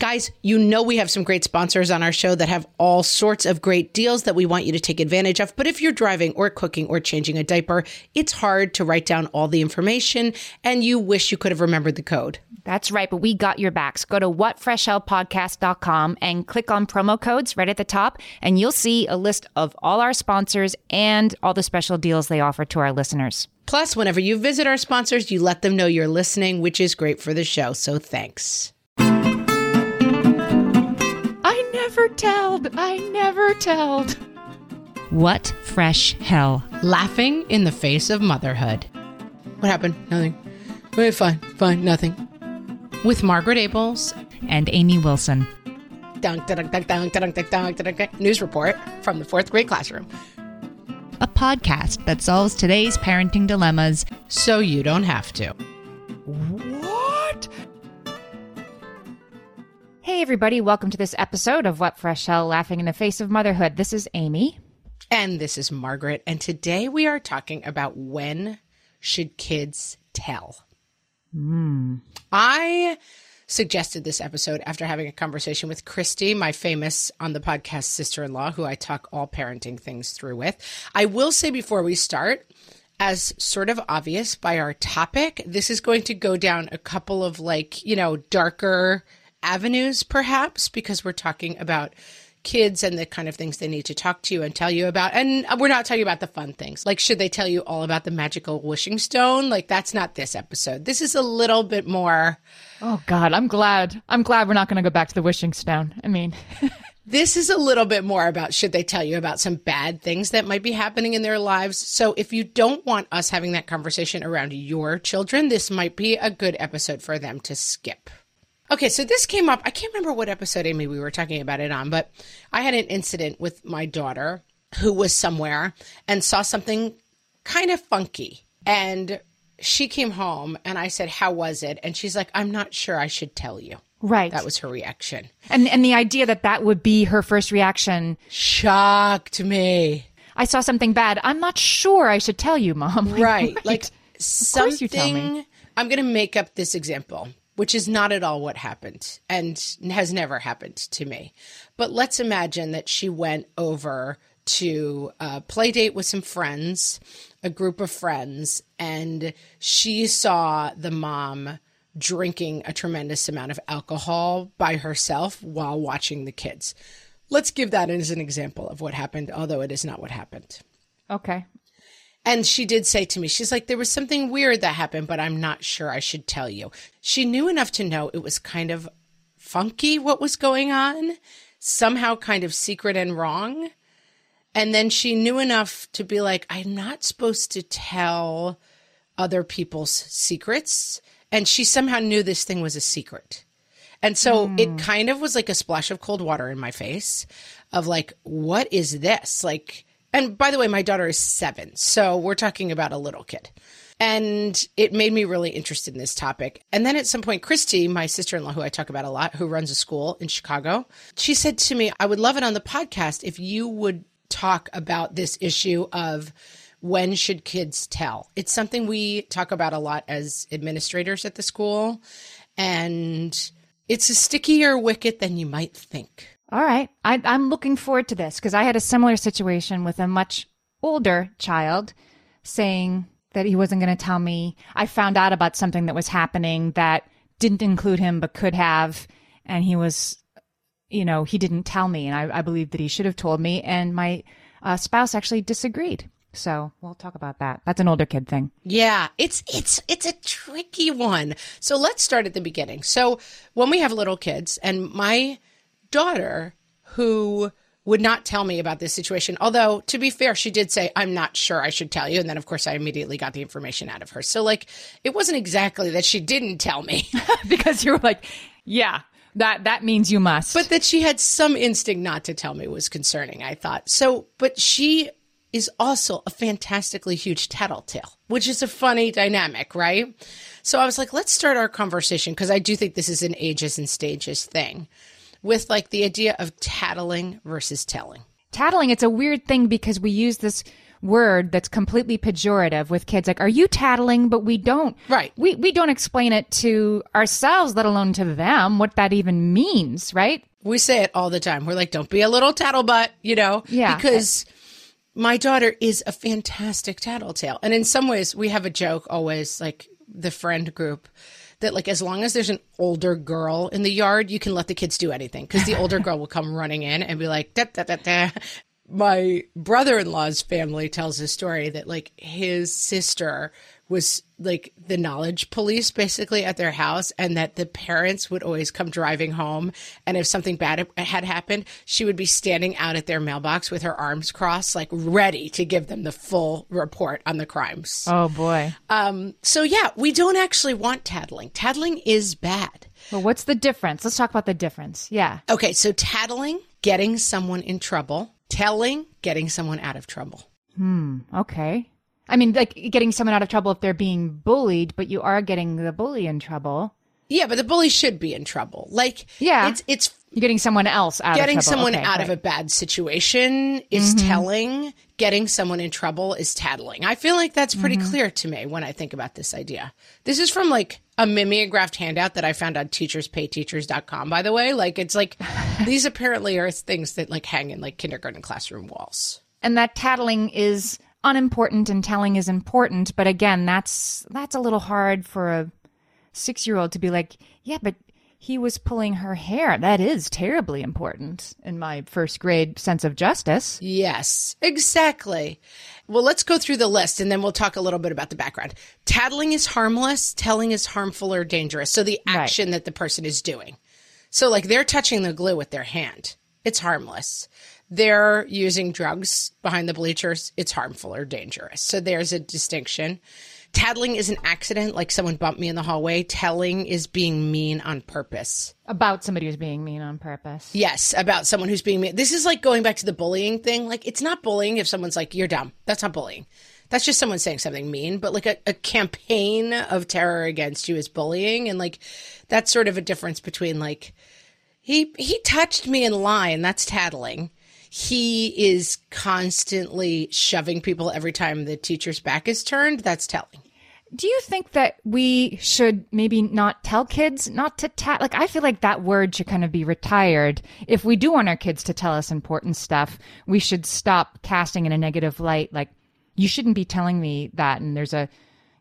Guys, you know we have some great sponsors on our show that have all sorts of great deals that we want you to take advantage of. But if you're driving or cooking or changing a diaper, it's hard to write down all the information and you wish you could have remembered the code. That's right, but we got your backs. Go to whatfreshhellpodcast.com and click on promo codes right at the top, and you'll see a list of all our sponsors and all the special deals they offer to our listeners. Plus, whenever you visit our sponsors, you let them know you're listening, which is great for the show. So thanks never told. I never told. What fresh hell? Laughing in the face of motherhood. What happened? Nothing. Wait, fine, fine, nothing. With Margaret Ables and Amy Wilson. News report from the fourth grade classroom. A podcast that solves today's parenting dilemmas so you don't have to. What? Hey, everybody, welcome to this episode of What Fresh Hell Laughing in the Face of Motherhood. This is Amy. And this is Margaret. And today we are talking about when should kids tell? Hmm. I suggested this episode after having a conversation with Christy, my famous on the podcast sister in law, who I talk all parenting things through with. I will say before we start, as sort of obvious by our topic, this is going to go down a couple of like, you know, darker avenues perhaps because we're talking about kids and the kind of things they need to talk to you and tell you about. And we're not talking about the fun things. Like, should they tell you all about the magical wishing stone? Like, that's not this episode. This is a little bit more. Oh, God, I'm glad. I'm glad we're not going to go back to the wishing stone. I mean, This is a little bit more about should they tell you about some bad things that might be happening in their lives. So if you don't want us having that conversation around your children, this might be a good episode for them to skip. Okay, so this came up. I can't remember what episode, Amy, we were talking about it on, but I had an incident with my daughter who was somewhere and saw something kind of funky. And she came home and I said, How was it? And she's like, I'm not sure I should tell you. right. That was her reaction. and, and the idea that that would be her first reaction. Shocked me. I saw something bad. I'm not sure I should tell you, mom. Like, right like course you tell me. something i'm going to make up this example which is not at all what happened and has never happened to me. But let's imagine that she went over to a play date with some friends a group of friends and she saw the mom drinking a tremendous amount of alcohol by herself while watching the kids. Let's give that as an example of what happened although it is not what happened. Okay. And she did say to me, she's like, there was something weird that happened, but I'm not sure I should tell you. She knew enough to know it was kind of funky what was going on, somehow kind of secret and wrong. And then she knew enough to be like, I'm not supposed to tell other people's secrets. And she somehow knew this thing was a secret. And so hmm. it kind of was like a splash of cold water in my face of like, what is this? Like, and by the way, my daughter is seven. So we're talking about a little kid. And it made me really interested in this topic. And then at some point, Christy, my sister in law, who I talk about a lot, who runs a school in Chicago, she said to me, I would love it on the podcast if you would talk about this issue of when should kids tell? It's something we talk about a lot as administrators at the school. And it's a stickier wicket than you might think. All right. I, I'm looking forward to this because I had a similar situation with a much older child saying that he wasn't going to tell me. I found out about something that was happening that didn't include him but could have. And he was, you know, he didn't tell me. And I, I believe that he should have told me. And my uh, spouse actually disagreed. So we'll talk about that. That's an older kid thing. Yeah, it's it's it's a tricky one. So let's start at the beginning. So when we have little kids and my daughter who would not tell me about this situation, although to be fair, she did say, I'm not sure I should tell you. And then of course I immediately got the information out of her. So like it wasn't exactly that she didn't tell me, because you were like, yeah, that, that means you must. but that she had some instinct not to tell me was concerning, I thought. So but she is also a fantastically huge tattletale, which is a funny dynamic, right? So I was like, let's start our conversation because I do think this is an ages and stages thing with like the idea of tattling versus telling. tattling it's a weird thing because we use this word that's completely pejorative with kids. Like, are you tattling? But we don't. Right. We we don't explain it to ourselves, let alone to them, what that even means, right? We say it all the time. We're like, don't be a little tattlebutt, you know? Yeah. Because my daughter is a fantastic tattletale. And in some ways, we have a joke always, like the friend group, that like as long as there's an older girl in the yard, you can let the kids do anything. Because the older girl will come running in and be like, da, da, da, da. My brother in law's family tells a story that like his sister was like the knowledge police basically at their house and that the parents would always come driving home and if something bad had happened she would be standing out at their mailbox with her arms crossed like ready to give them the full report on the crimes Oh boy. um, so yeah we don't actually want tattling tattling is bad Well, what's the difference? Let's talk about the difference. Yeah. okay so tattling getting someone in trouble telling getting someone out of trouble Hmm. Okay. I mean, like getting someone out of trouble if they're being bullied, but you are getting the bully in trouble. yeah but the bully should be in trouble like Yeah. it's it's You're getting someone else out getting of trouble. Getting someone Okay, out of a bad situation is Mm-hmm. telling getting someone in trouble is tattling i feel like that's pretty Mm-hmm. clear to me when i think about this idea this is from like a mimeographed handout that i found on teacherspayteachers.com by the way like it's like these apparently are things that like hang in like kindergarten classroom walls and that tattling is unimportant and telling is important but again that's that's a little hard for a six year old to be like yeah but he was pulling her hair that is terribly important in my first grade sense of justice Yes, exactly. Well, let's go through the list and then we'll talk a little bit about the background. Tattling is harmless, telling is harmful or dangerous. So the action that the person is doing. So, like, they're touching the glue with their hand, it's harmless. They're using drugs behind the bleachers, it's harmful or dangerous. So, there's a distinction. Tattling is an accident, like someone bumped me in the hallway. Telling is being mean on purpose. about somebody who's being mean on purpose Yes, about someone who's being mean. This is like going back to the bullying thing. Like, it's not bullying if someone's like, you're dumb. That's not bullying. That's just someone saying something mean. But like a, a campaign of terror against you is bullying. And like, that's sort of a difference between like, he, he touched me in line. That's tattling. He is constantly shoving people every time the teacher's back is turned. That's telling. Do you think that we should maybe not tell kids not to tat? Like, I feel like that word should kind of be retired. If we do want our kids to tell us important stuff, we should stop casting in a negative light. Like, you shouldn't be telling me that. And there's a,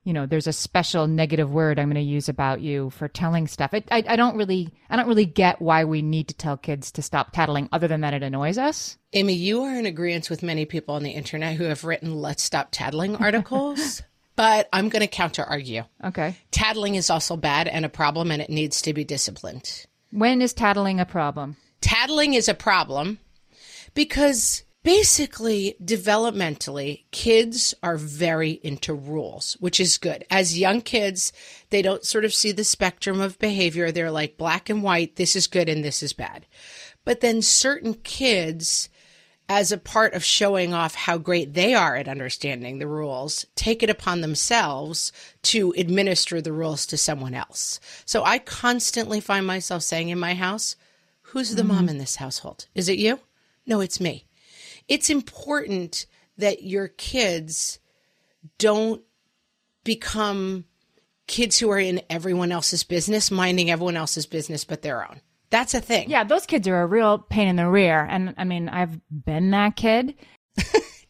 you know, there's a special negative word I'm going to use about you for telling stuff. I, I, I don't really, I don't really get why we need to tell kids to stop tattling, other than that it annoys us. Amy, you are in agreement with many people on the internet who have written let's stop tattling articles, but I'm going to counter argue. Okay. Tattling is also bad and a problem and it needs to be disciplined. When is tattling a problem? Tattling is a problem because basically, developmentally, kids are very into rules, which is good. As young kids, they don't sort of see the spectrum of behavior. They're like black and white, this is good and this is bad. But then certain kids, as a part of showing off how great they are at understanding the rules, take it upon themselves to administer the rules to someone else. So I constantly find myself saying in my house, Who's the mom mm-hmm. in this household? Is it you? No, it's me. It's important that your kids don't become kids who are in everyone else's business, minding everyone else's business but their own. That's a thing. Yeah, those kids are a real pain in the rear. And I mean, I've been that kid.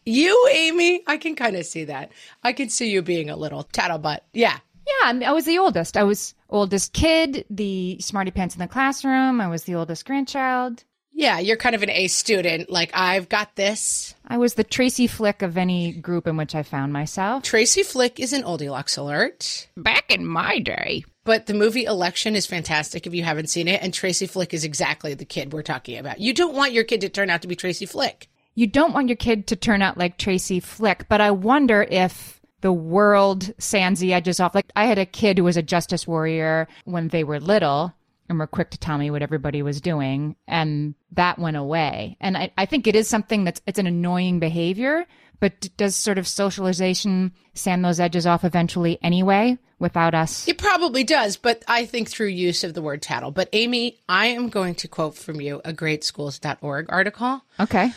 You, Amy, I can kind of see that. I can see you being a little tattlebutt. Yeah. Yeah, I, mean, I was the oldest. I was oldest kid, the smarty pants in the classroom. I was the oldest grandchild. Yeah, you're kind of an A student. Like, I've got this. I was the Tracy Flick of any group in which I found myself. Tracy Flick is an Oldilux alert. Back in my day. But the movie Election is fantastic if you haven't seen it. And Tracy Flick is exactly the kid we're talking about. You don't want your kid to turn out to be Tracy Flick. You don't want your kid to turn out like Tracy Flick, but I wonder if the world sands the edges off. Like, I had a kid who was a justice warrior when they were little and were quick to tell me what everybody was doing, and that went away. And I, I think it is something that's it's an annoying behavior, but d- does sort of socialization sand those edges off eventually anyway without us? It probably does, but I think through use of the word tattle. But Amy, I am going to quote from you a greatschools.org article Okay.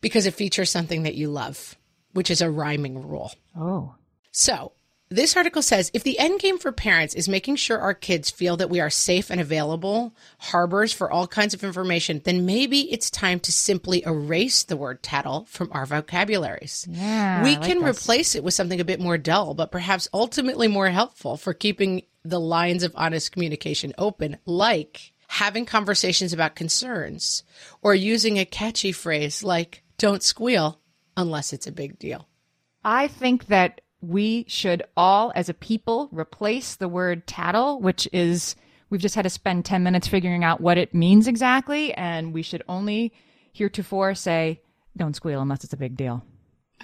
because it features something that you love. which is a rhyming rule. Oh. So, this article says if the end game for parents is making sure our kids feel that we are safe and available harbors for all kinds of information, then maybe it's time to simply erase the word tattle from our vocabularies. Yeah. we like can this. replace it with something a bit more dull, but perhaps ultimately more helpful for keeping the lines of honest communication open, like having conversations about concerns or using a catchy phrase like, don't squeal unless it's a big deal. I think that we should all, as a people, replace the word tattle, which is, we've just had to spend 10 minutes figuring out what it means exactly. And we should only heretofore say, don't squeal unless it's a big deal.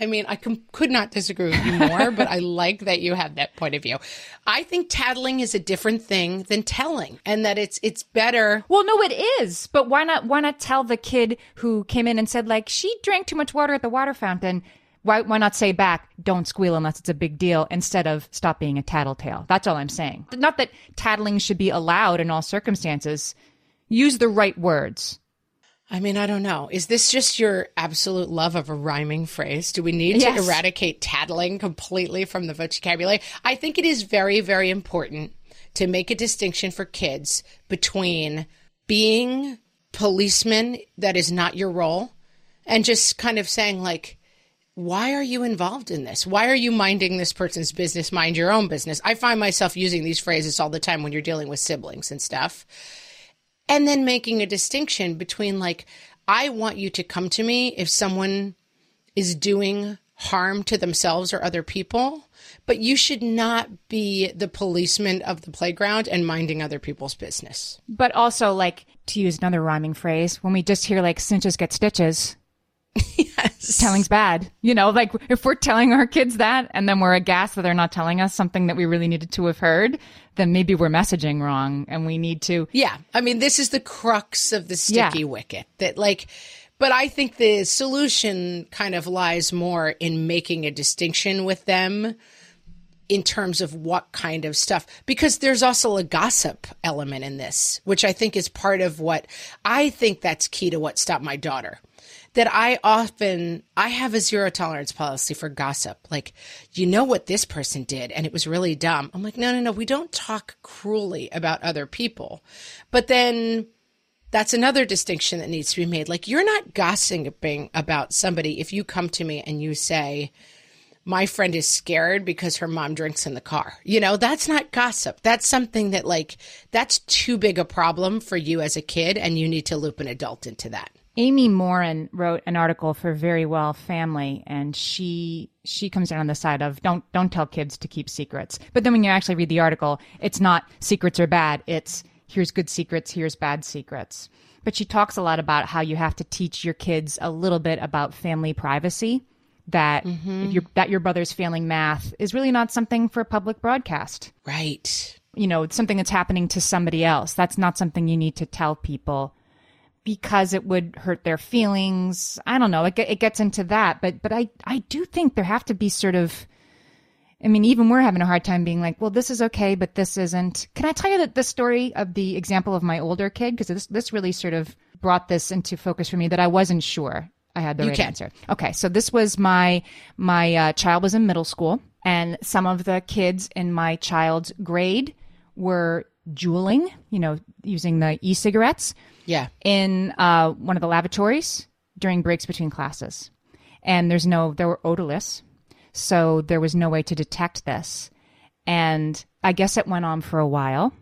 I mean, I com- could not disagree with you more, but I like that you have that point of view. I think tattling is a different thing than telling, and that it's it's better. Well, no, it is. But why not? Why not tell the kid who came in and said like she drank too much water at the water fountain? Why why not say back, "Don't squeal unless it's a big deal," instead of stop being a tattletale? That's all I'm saying. Not that tattling should be allowed in all circumstances. Use the right words. I mean, I don't know. Is this just your absolute love of a rhyming phrase? Do we need Yes. to eradicate tattling completely from the vocabulary? I think it is very, very important to make a distinction for kids between being policeman that is not your role and just kind of saying like why are you involved in this? Why are you minding this person's business? Mind your own business. I find myself using these phrases all the time when you're dealing with siblings and stuff. And then making a distinction between, like, I want you to come to me if someone is doing harm to themselves or other people, but you should not be the policeman of the playground and minding other people's business. But also, like to use another rhyming phrase, when we just hear like cinches get stitches, Yes. telling's bad. You know, like if we're telling our kids that and then we're aghast that they're not telling us something that we really needed to have heard, then maybe we're messaging wrong and we need to. Yeah. I mean, this is the crux of the Yeah. sticky wicket that, like, but I think the solution kind of lies more in making a distinction with them in terms of what kind of stuff, because there's also a gossip element in this, which I think is part of what I think that's key to what stopped my daughter. That I often, I have a zero tolerance policy for gossip. Like, you know what this person did and it was really dumb. I'm like, no, no, no, we don't talk cruelly about other people. But then that's another distinction that needs to be made. Like, you're not gossiping about somebody if you come to me and you say, my friend is scared because her mom drinks in the car. You know, that's not gossip. That's something that, like, that's too big a problem for you as a kid, and you need to loop an adult into that. Amy Morin wrote an article for Very Well Family, and she she comes down on the side of don't don't tell kids to keep secrets. But then when you actually read the article, it's not secrets are bad. It's here's good secrets, here's bad secrets. But she talks a lot about how you have to teach your kids a little bit about family privacy. That mm-hmm. if your that your brother's failing math is really not something for public broadcast Right. you know, it's something that's happening to somebody else. That's not something you need to tell people because it would hurt their feelings. I don't know. It, it gets into that, but but I I do think there have to be sort of. I mean, even we're having a hard time being like, well, this is okay, but this isn't. Can I tell you that the story of the example of my older kid? Because this this really sort of brought this into focus for me that I wasn't sure I had the right can. answer. Okay, so this was my my uh, child was in middle school, and some of the kids in my child's grade were juuling, you know, using the e-cigarettes Yeah. in uh, one of the lavatories during breaks between classes. And there's no, there were odorless. So there was no way to detect this. And I guess it went on for a while.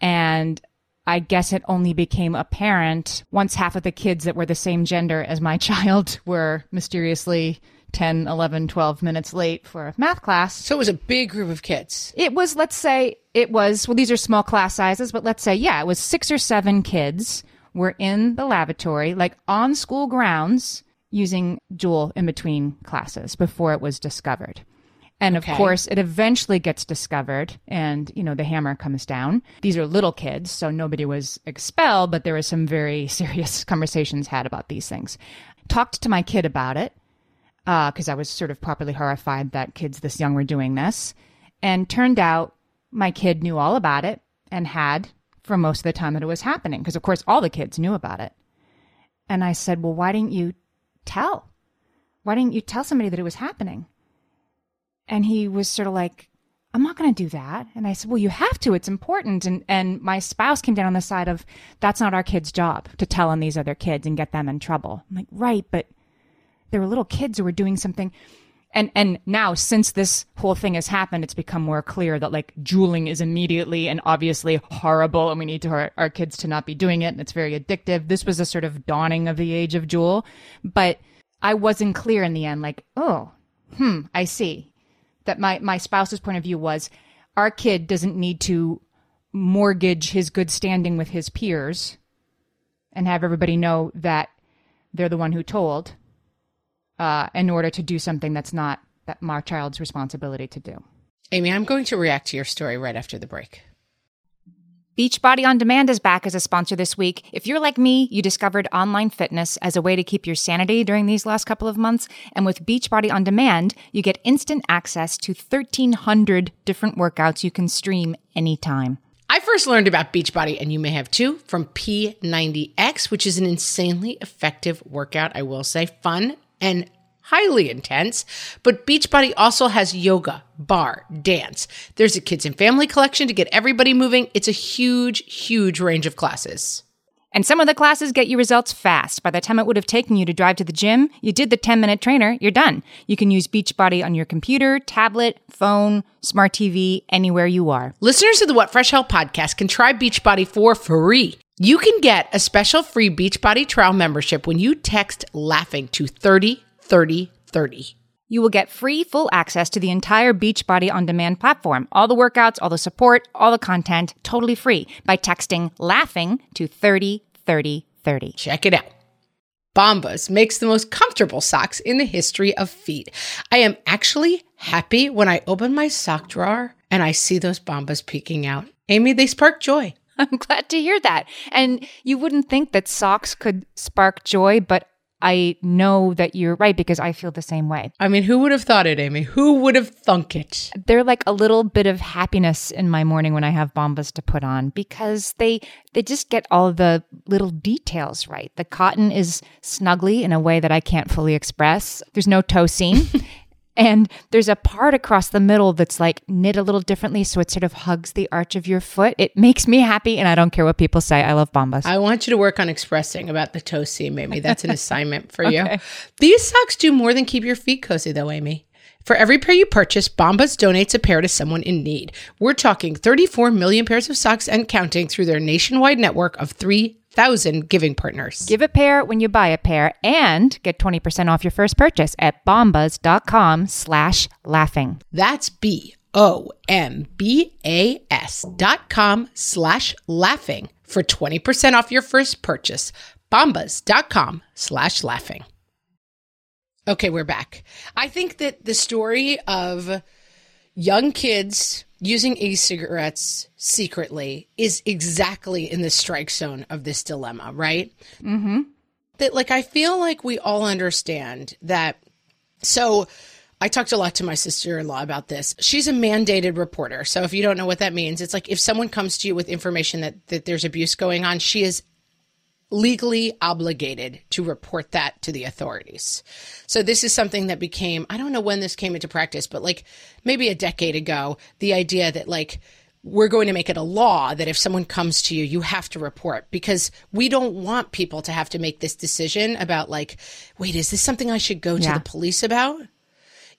And I guess it only became apparent once half of the kids that were the same gender as my child were mysteriously 10, 11, 12 minutes late for a math class. So it was a big group of kids. It was, let's say, it was, well, these are small class sizes, but let's say, yeah, it was six or seven kids were in the lavatory, like on school grounds, using Juul in between classes before it was discovered. And of Okay. course, it eventually gets discovered and, you know, the hammer comes down. These are little kids, so nobody was expelled, but there was some very serious conversations had about these things. Talked to my kid about it Uh, because I was sort of properly horrified that kids this young were doing this. And turned out my kid knew all about it and had for most of the time that it was happening, because of course all the kids knew about it. And I said, Well, why didn't you tell? why didn't you tell somebody that it was happening? And he was sort of like, I'm not going to do that. And I said, well, you have to. It's important. And, and my spouse came down on the side of, that's not our kid's job to tell on these other kids and get them in trouble. I'm like, right. But there were little kids who were doing something. And, and now since this whole thing has happened, it's become more clear that like juuling is immediately and obviously horrible. And we need to, our, our kids to not be doing it. And it's very addictive. This was a sort of dawning of the age of Juul but I wasn't clear in the end. Like, oh, hmm, I see that my my spouse's point of view was our kid doesn't need to mortgage his good standing with his peers and have everybody know that they're the one who told uh, in order to do something that's not that my child's responsibility to do. Amy, I'm going to react to your story right after the break. Beachbody On Demand is back as a sponsor this week. If you're like me, you discovered online fitness as a way to keep your sanity during these last couple of months. And with Beachbody On Demand, you get instant access to 1,300 different workouts you can stream anytime. I first learned about Beachbody, and you may have too, from P90X, which is an insanely effective workout, I will say, fun and highly intense, but Beachbody also has yoga, bar, dance. There's a kids and family collection to get everybody moving. It's a huge, huge range of classes. And some of the classes get you results fast. By the time it would have taken you to drive to the gym, you did the 10 minute trainer, you're done. You can use Beachbody on your computer, tablet, phone, smart TV, anywhere you are. Listeners of the What Fresh Hell podcast can try Beachbody for free. You can get a special free Beachbody trial membership when you text laughing to 30 30 30. You will get free full access to the entire Beachbody on demand platform. All the workouts, all the support, all the content, totally free by texting laughing to 30 30 30. Check it out. Bombas makes the most comfortable socks in the history of feet. I am actually happy when I open my sock drawer and I see those Bombas peeking out. Amy, they spark joy. I'm glad to hear that. And you wouldn't think that socks could spark joy, but I know that you're right because I feel the same way. I mean, who would have thought it, Amy? Who would have thunk it? They're like a little bit of happiness in my morning when I have bombas to put on because they they just get all the little details right. The cotton is snugly in a way that I can't fully express. There's no toe seam. And there's a part across the middle that's like knit a little differently. So it sort of hugs the arch of your foot. It makes me happy. And I don't care what people say. I love Bombas. I want you to work on expressing about the toe seam, Amy. That's an assignment for okay. you. These socks do more than keep your feet cozy, though, Amy. For every pair you purchase, Bombas donates a pair to someone in need. We're talking 34 million pairs of socks and counting through their nationwide network of 3,000 giving partners. Give a pair when you buy a pair and get 20% off your first purchase at bombas.com slash laughing. That's B O M B A S dot com slash laughing for 20% off your first purchase. Bombas.com slash laughing. Okay, we're back. I think that the story of young kids using e cigarettes secretly is exactly in the strike zone of this dilemma, right? Mm-hmm. That, like, I feel like we all understand that. So, I talked a lot to my sister in law about this. She's a mandated reporter. So, if you don't know what that means, it's like if someone comes to you with information that, that there's abuse going on, she is legally obligated to report that to the authorities. So this is something that became, I don't know when this came into practice, but like maybe a decade ago, the idea that like, we're going to make it a law that if someone comes to you, you have to report because we don't want people to have to make this decision about, like, wait, is this something I should go yeah. to the police about?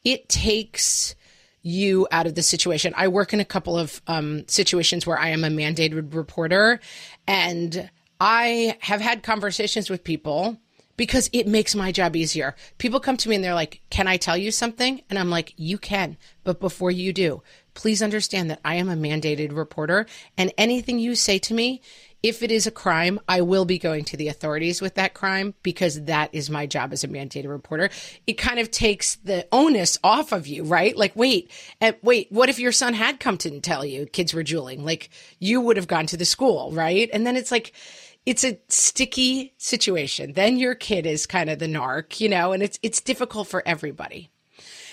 It takes you out of the situation. I work in a couple of um, situations where I am a mandated reporter, and I have had conversations with people because it makes my job easier. People come to me and they're like, Can I tell you something? And I'm like, You can. But before you do, please understand that I am a mandated reporter. And anything you say to me, if it is a crime, I will be going to the authorities with that crime because that is my job as a mandated reporter. It kind of takes the onus off of you, right? Like, wait, wait, what if your son had come to tell you kids were juuling? Like, you would have gone to the school, right? And then it's like, it's a sticky situation. Then your kid is kind of the narc, you know, and it's it's difficult for everybody.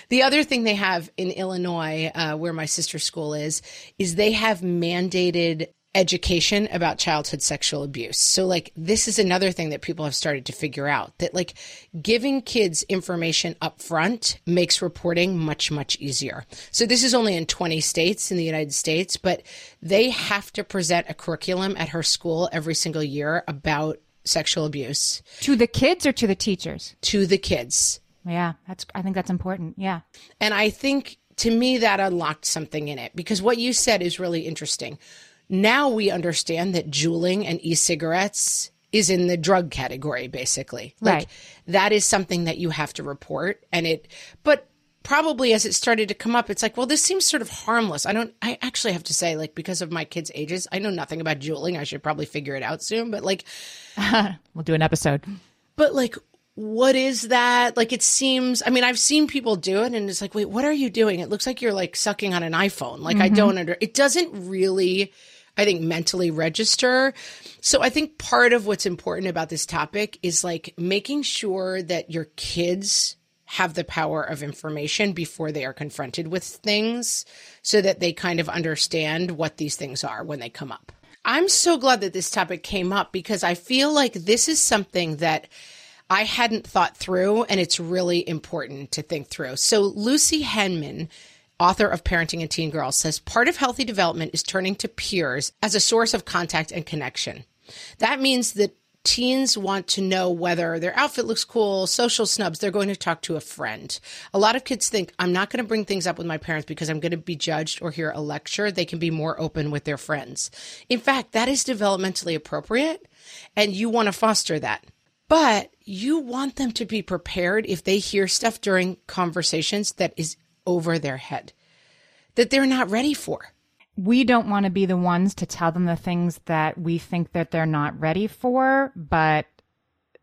The other thing they have in Illinois, uh, where my sister's school is, is they have mandated education about childhood sexual abuse. So like this is another thing that people have started to figure out that like giving kids information up front makes reporting much much easier. So this is only in 20 states in the United States, but they have to present a curriculum at her school every single year about sexual abuse To the kids or to the teachers? to the kids. Yeah, that's I think that's important. Yeah. And I think to me that unlocked something in it because what you said is really interesting. Now we understand that juuling and e-cigarettes is in the drug category basically. Like Right. that is something that you have to report and it but probably as it started to come up it's like well this seems sort of harmless. I don't I actually have to say like because of my kids ages I know nothing about juuling. I should probably figure it out soon but like We'll do an episode. but like, what is that? Like, it seems, I mean, I've seen people do it and it's like, wait, what are you doing? It looks like you're like sucking on an iPhone. Like, I mm-hmm. don't under, it doesn't really, I think, mentally register. So I think part of what's important about this topic is like making sure that your kids have the power of information before they are confronted with things so that they kind of understand what these things are when they come up. I'm so glad that this topic came up because I feel like this is something that I hadn't thought through and it's really important to think through. So Lucy Hemmen, author of Parenting and Teen Girls, says part of healthy development is turning to peers as a source of contact and connection. That means that teens want to know whether their outfit looks cool, social snubs, they're going to talk to a friend. A lot of kids think, I'm not going to bring things up with my parents because I'm going to be judged or hear a lecture. They can be more open with their friends. In fact, that is developmentally appropriate and you want to foster that. But you want them to be prepared if they hear stuff during conversations that is over their head, that they're not ready for. we don't want to be the ones to tell them the things that we think that they're not ready for, but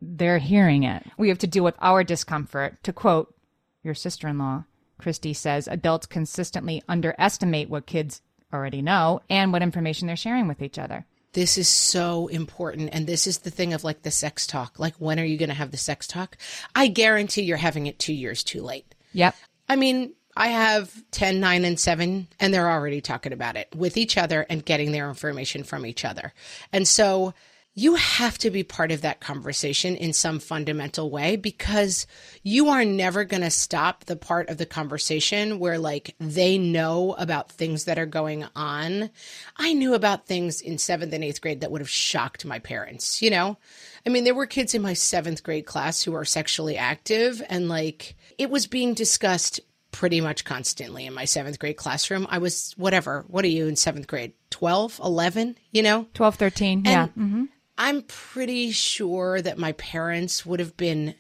they're hearing it. We have to deal with our discomfort. To quote your sister in law, Christy says adults consistently underestimate what kids already know and what information they're sharing with each other. This is so important. And this is the thing of like the sex talk. Like, when are you going to have the sex talk? I guarantee you're having it two years too late. Yep. I mean, I have 10, 9, and 7, and they're already talking about it with each other and getting their information from each other. And so you have to be part of that conversation in some fundamental way because you are never going to stop the part of the conversation where like they know about things that are going on. I knew about things in seventh and eighth grade that would have shocked my parents, you know? I mean, there were kids in my seventh grade class who are sexually active and like it was being discussed pretty much constantly in my seventh grade classroom. I was whatever. What are you in seventh grade? 12, 11, you know? 12, 13. yeah. hmm I'm pretty sure that my parents would have been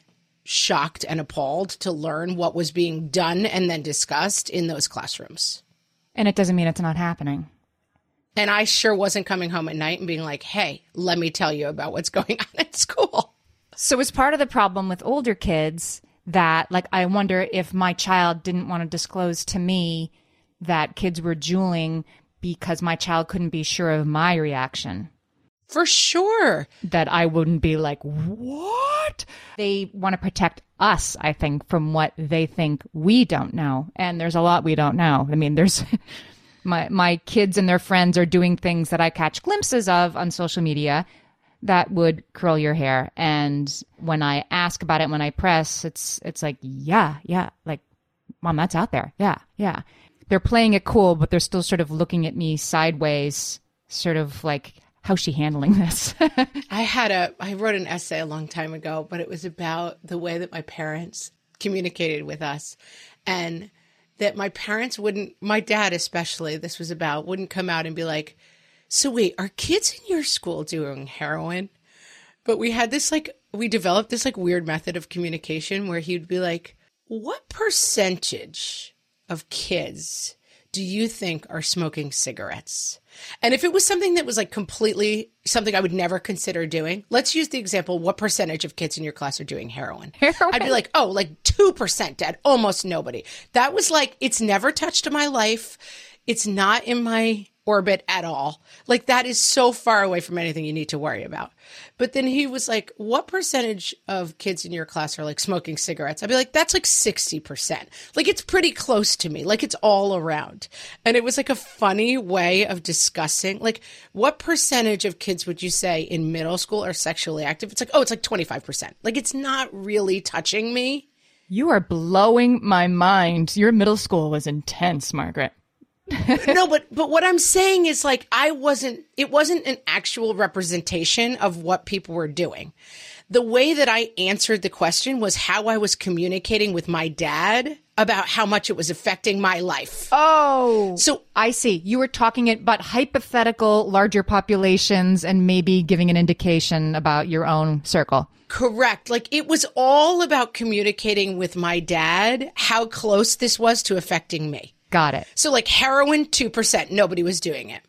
shocked and appalled to learn what was being done and then discussed in those classrooms. And it doesn't mean it's not happening. And I sure wasn't coming home at night and being like, hey, let me tell you about what's going on at school. So it's part of the problem with older kids that, like, I wonder if my child didn't want to disclose to me that kids were juuling because my child couldn't be sure of my reaction. For sure. That I wouldn't be like, what? They want to protect us, I think, from what they think we don't know. And there's a lot we don't know. I mean, there's. My, my kids and their friends are doing things that I catch glimpses of on social media that would curl your hair. And when I ask about it, when I press, it's it's like, yeah, yeah, like, mom, that's out there. Yeah, yeah. They're playing it cool, but they're still sort of looking at me sideways, sort of like, how's she handling this? I had a I wrote an essay a long time ago, but it was about the way that my parents communicated with us and that my parents wouldn't my dad especially this was about wouldn't come out and be like, "So wait, are kids in your school doing heroin?" But we had this like we developed this like weird method of communication where he'd be like, "What percentage of kids do you think are smoking cigarettes?" And if it was something that was like completely something I would never consider doing, let's use the example what percentage of kids in your class are doing heroin? Heroin? I'd be like, oh, like 2%, Dad, almost nobody. That was like, it's never touched my life. It's not in my orbit at all. Like that is so far away from anything you need to worry about. But then he was like, what percentage of kids in your class are like smoking cigarettes? I'd be like, that's like 60%. Like it's pretty close to me. Like it's all around. And it was like a funny way of discussing, like, what percentage of kids would you say in middle school are sexually active? It's like, oh, it's like 25%. Like it's not really touching me. You are blowing my mind. Your middle school was intense, Margaret. No, but but what I'm saying is like I wasn't it wasn't an actual representation of what people were doing. The way that I answered the question was how I was communicating with my dad about how much it was affecting my life. Oh. So I see. You were talking about hypothetical larger populations and maybe giving an indication about your own circle. Correct. Like it was all about communicating with my dad how close this was to affecting me. Got it. So like heroin, 2%, nobody was doing it.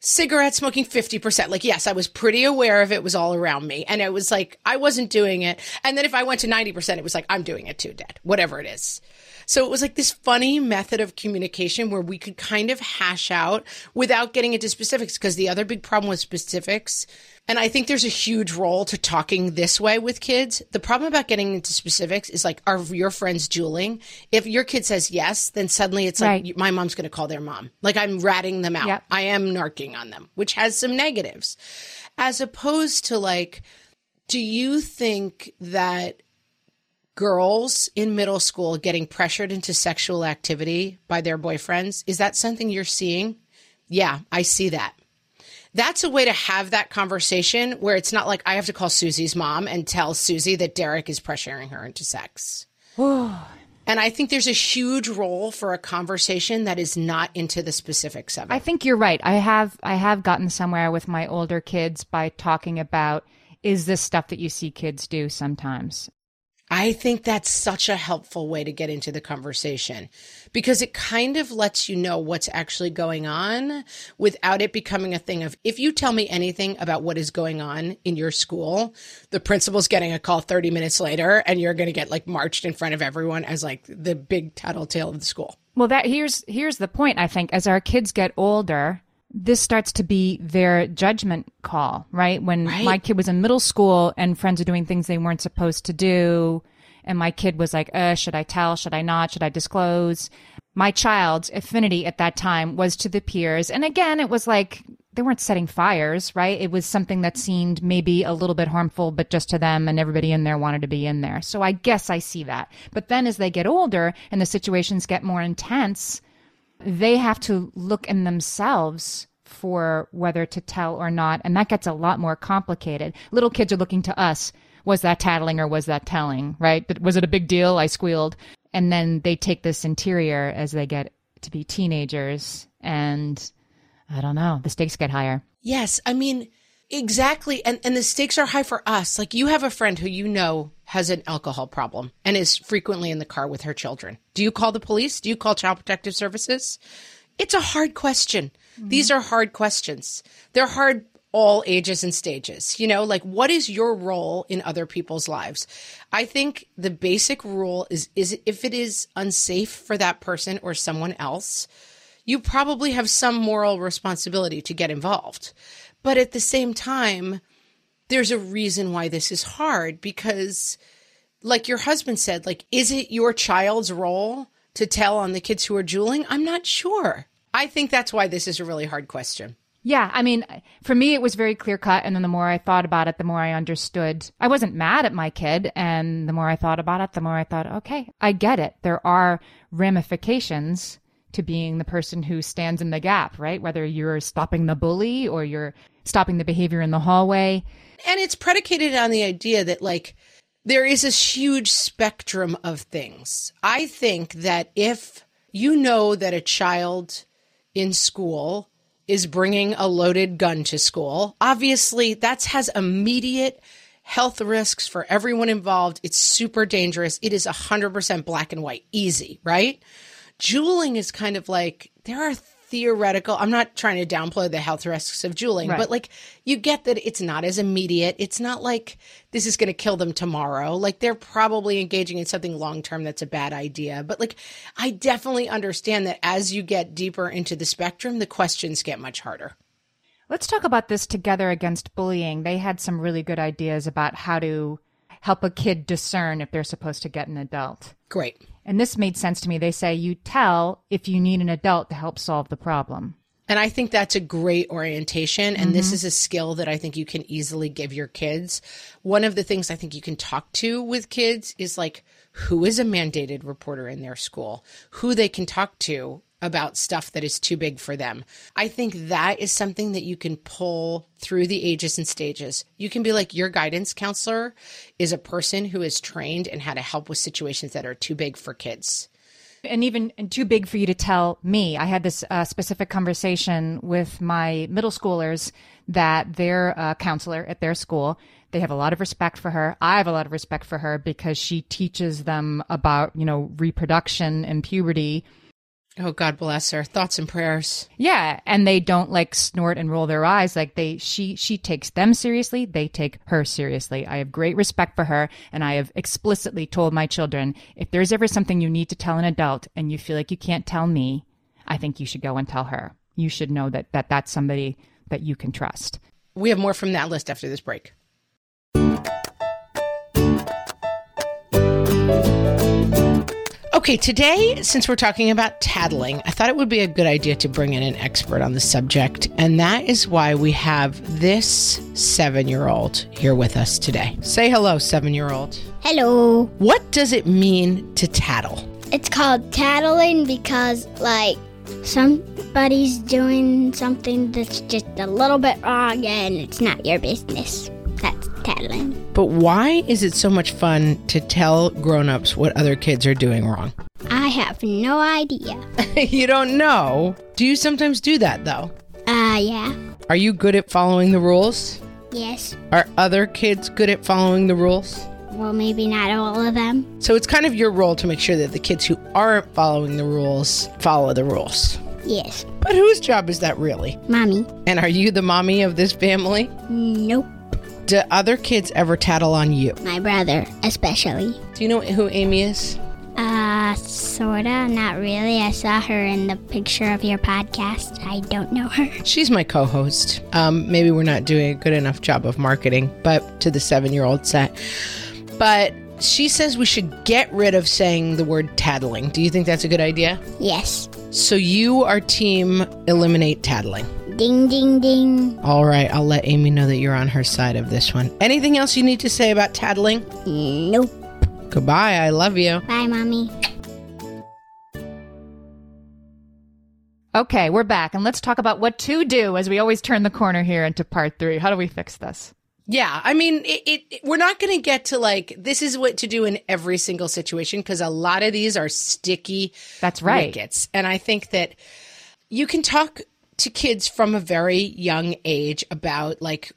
Cigarette smoking, 50%. Like, yes, I was pretty aware of it was all around me. And it was like, I wasn't doing it. And then if I went to 90%, it was like, I'm doing it too, dad, whatever it is. So it was like this funny method of communication where we could kind of hash out without getting into specifics. Because the other big problem with specifics and I think there's a huge role to talking this way with kids. The problem about getting into specifics is like, are your friends juuling? If your kid says yes, then suddenly it's like, my mom's going to call their mom. Like I'm ratting them out. Yep. I am narking on them, which has some negatives. As opposed to like, do you think that girls in middle school getting pressured into sexual activity by their boyfriends, is that something you're seeing? Yeah, I see that that's a way to have that conversation where it's not like I have to call Susie's mom and tell Susie that Derek is pressuring her into sex. and I think there's a huge role for a conversation that is not into the specifics of it. I think you're right. I have I have gotten somewhere with my older kids by talking about is this stuff that you see kids do sometimes. I think that's such a helpful way to get into the conversation because it kind of lets you know what's actually going on without it becoming a thing of if you tell me anything about what is going on in your school, the principal's getting a call 30 minutes later and you're going to get like marched in front of everyone as like the big tattletale of the school. Well, that here's here's the point I think as our kids get older, this starts to be their judgment call, right? When right. my kid was in middle school and friends are doing things they weren't supposed to do, and my kid was like, uh, should I tell? Should I not? Should I disclose? My child's affinity at that time was to the peers. And again, it was like they weren't setting fires, right? It was something that seemed maybe a little bit harmful, but just to them and everybody in there wanted to be in there. So I guess I see that. But then as they get older and the situations get more intense, they have to look in themselves for whether to tell or not. And that gets a lot more complicated. Little kids are looking to us. Was that tattling or was that telling, right? Was it a big deal? I squealed. And then they take this interior as they get to be teenagers. And I don't know, the stakes get higher. Yes. I mean, exactly. And, and the stakes are high for us. Like you have a friend who you know has an alcohol problem and is frequently in the car with her children. Do you call the police? Do you call Child Protective Services? It's a hard question. Mm-hmm. These are hard questions. They're hard all ages and stages. You know, like what is your role in other people's lives? I think the basic rule is is if it is unsafe for that person or someone else, you probably have some moral responsibility to get involved. But at the same time, there's a reason why this is hard because like your husband said, like is it your child's role to tell on the kids who are juuling? I'm not sure. I think that's why this is a really hard question. Yeah, I mean, for me, it was very clear cut. And then the more I thought about it, the more I understood. I wasn't mad at my kid. And the more I thought about it, the more I thought, okay, I get it. There are ramifications to being the person who stands in the gap, right? Whether you're stopping the bully or you're stopping the behavior in the hallway. And it's predicated on the idea that, like, there is this huge spectrum of things. I think that if you know that a child in school is bringing a loaded gun to school, obviously that has immediate health risks for everyone involved. It's super dangerous. It is 100% black and white, easy, right? Juuling is kind of like there are theoretical. I'm not trying to downplay the health risks of juuling, Right. but like you get that it's not as immediate. It's not like this is going to kill them tomorrow. Like they're probably engaging in something long term that's a bad idea. But like I definitely understand that as you get deeper into the spectrum, the questions get much harder. Let's talk about this together against bullying. They had some really good ideas about how to help a kid discern if they're supposed to get an adult. Great. And this made sense to me. They say you tell if you need an adult to help solve the problem. And I think that's a great orientation. And this mm-hmm. is a skill that I think you can easily give your kids. One of the things I think you can talk to with kids is like, who is a mandated reporter in their school? Who they can talk to about stuff that is too big for them. I think that is something that you can pull through the ages and stages. You can be like, your guidance counselor is a person who is trained in how to help with situations that are too big for kids. and even and too big for you to tell me. I had this uh, specific conversation with my middle schoolers that their uh, counselor at their school. They have a lot of respect for her. I have a lot of respect for her because she teaches them about you know reproduction and puberty. Oh, God bless her. Thoughts and prayers. Yeah, and they don't like snort and roll their eyes like they she she takes them seriously, they take her seriously. I have great respect for her and I have explicitly told my children if there's ever something you need to tell an adult and you feel like you can't tell me, I think you should go and tell her. You should know that, that that's somebody that you can trust. We have more from that list after this break. Okay, today, since we're talking about tattling, I thought it would be a good idea to bring in an expert on the subject. And that is why we have this seven year old here with us today. Say hello, seven year old. Hello. What does it mean to tattle? It's called tattling because, like, somebody's doing something that's just a little bit wrong and it's not your business. That's But why is it so much fun to tell grown ups what other kids are doing wrong? I have no idea. you don't know. Do you sometimes do that though? Uh, yeah. Are you good at following the rules? Yes. Are other kids good at following the rules? Well, maybe not all of them. So it's kind of your role to make sure that the kids who aren't following the rules follow the rules. Yes. But whose job is that really? Mommy. And are you the mommy of this family? Nope. Do other kids ever tattle on you? My brother, especially. Do you know who Amy is? Uh, sorta. Not really. I saw her in the picture of your podcast. I don't know her. She's my co host. Um, maybe we're not doing a good enough job of marketing, but to the seven year old set. But she says we should get rid of saying the word tattling. Do you think that's a good idea? Yes. So you are team eliminate tattling. Ding, ding, ding. All right, I'll let Amy know that you're on her side of this one. Anything else you need to say about tattling? Nope. Goodbye. I love you. Bye, Mommy. Okay, we're back and let's talk about what to do as we always turn the corner here into part three. How do we fix this? Yeah, I mean, it, it we're not going to get to like this is what to do in every single situation because a lot of these are sticky That's right. wickets, and I think that you can talk to kids from a very young age about like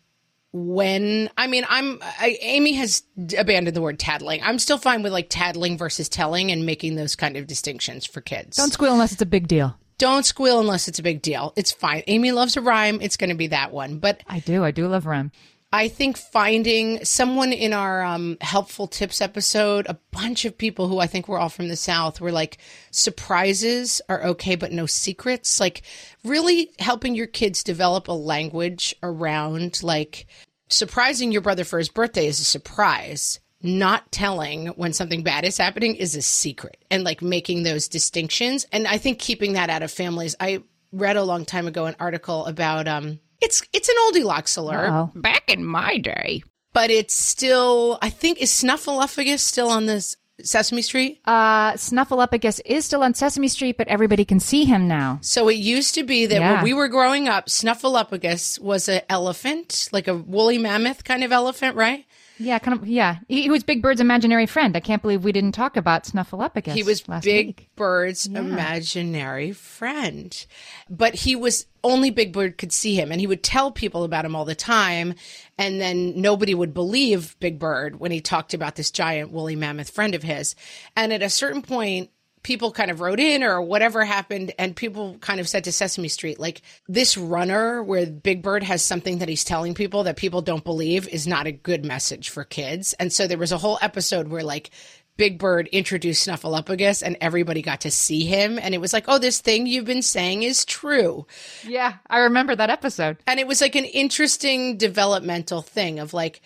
when I mean I'm I, Amy has abandoned the word tattling. I'm still fine with like tattling versus telling and making those kind of distinctions for kids. Don't squeal unless it's a big deal. Don't squeal unless it's a big deal. It's fine. Amy loves a rhyme. It's going to be that one. But I do. I do love rhyme. I think finding someone in our um, helpful tips episode, a bunch of people who I think were all from the South were like, surprises are okay, but no secrets. Like, really helping your kids develop a language around like surprising your brother for his birthday is a surprise. Not telling when something bad is happening is a secret, and like making those distinctions. And I think keeping that out of families. I read a long time ago an article about um, it's it's an oldie lox alert Uh-oh. back in my day. But it's still, I think, is Snuffleupagus still on this Sesame Street? Uh, Snuffleupagus is still on Sesame Street, but everybody can see him now. So it used to be that Yeah. when we were growing up, Snuffleupagus was an elephant, like a woolly mammoth kind of elephant, right? Yeah, kind of. Yeah, he, he was Big Bird's imaginary friend. I can't believe we didn't talk about Snuffleupagus. He was Big week. Bird's imaginary friend. But he was only Big Bird could see him and he would tell people about him all the time. And then nobody would believe Big Bird when he talked about this giant woolly mammoth friend of his. And at a certain point, people kind of wrote in or whatever happened and people kind of said to Sesame Street like this runner where Big Bird has something that he's telling people that people don't believe is not a good message for kids. And so there was a whole episode where like Big Bird introduced Snuffleupagus and everybody got to see him and it was like, "Oh, this thing you've been saying is true." Yeah, I remember that episode. And it was like an interesting developmental thing of like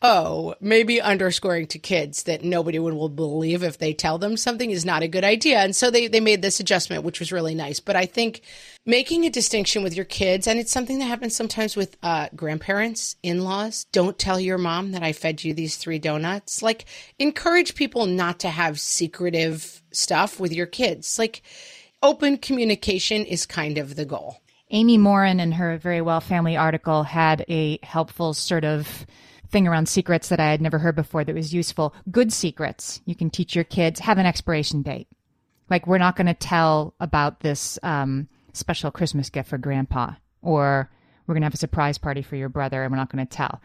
oh, maybe underscoring to kids that nobody will believe if they tell them something is not a good idea. And so they, they made this adjustment, which was really nice. But I think making a distinction with your kids, and it's something that happens sometimes with uh, grandparents, in laws, don't tell your mom that I fed you these three donuts. Like, encourage people not to have secretive stuff with your kids. Like, open communication is kind of the goal. Amy Morin, in her Very Well Family article, had a helpful sort of thing around secrets that I had never heard before that was useful. Good secrets. You can teach your kids have an expiration date. Like we're not going to tell about this um, special Christmas gift for grandpa, or we're going to have a surprise party for your brother, and we're not going to tell.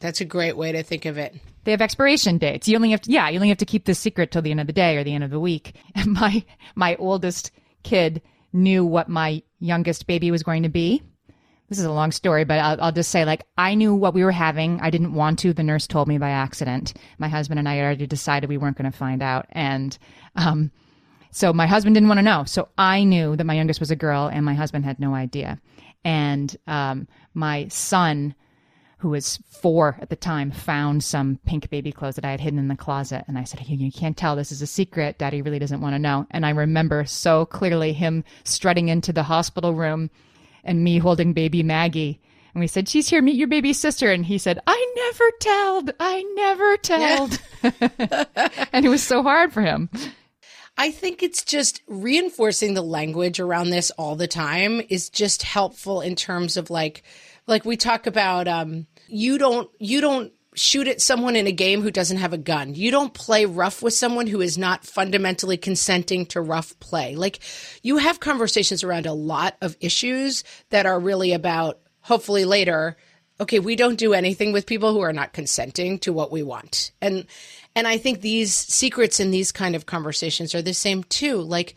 That's a great way to think of it. They have expiration dates. You only have to, yeah, you only have to keep this secret till the end of the day or the end of the week. And my my oldest kid knew what my youngest baby was going to be this is a long story, but I'll, I'll, just say, like, I knew what we were having. I didn't want to. The nurse told me by accident. My husband and I already decided we weren't going to find out. And um, so my husband didn't want to know. So I knew that my youngest was a girl, and my husband had no idea. And um, my son, who was four at the time, found some pink baby clothes that I had hidden in the closet. And I said, You can't tell. This is a secret. Daddy really doesn't want to know. And I remember so clearly him strutting into the hospital room and me holding baby Maggie. And we said, She's here, meet your baby sister. And he said, I never telled. I never telled. Yeah. and it was so hard for him. I think it's just reinforcing the language around this all the time is just helpful in terms of like like we talk about um you don't you don't shoot at someone in a game who doesn't have a gun. You don't play rough with someone who is not fundamentally consenting to rough play. Like you have conversations around a lot of issues that are really about hopefully later okay, we don't do anything with people who are not consenting to what we want. And and I think these secrets in these kind of conversations are the same too. Like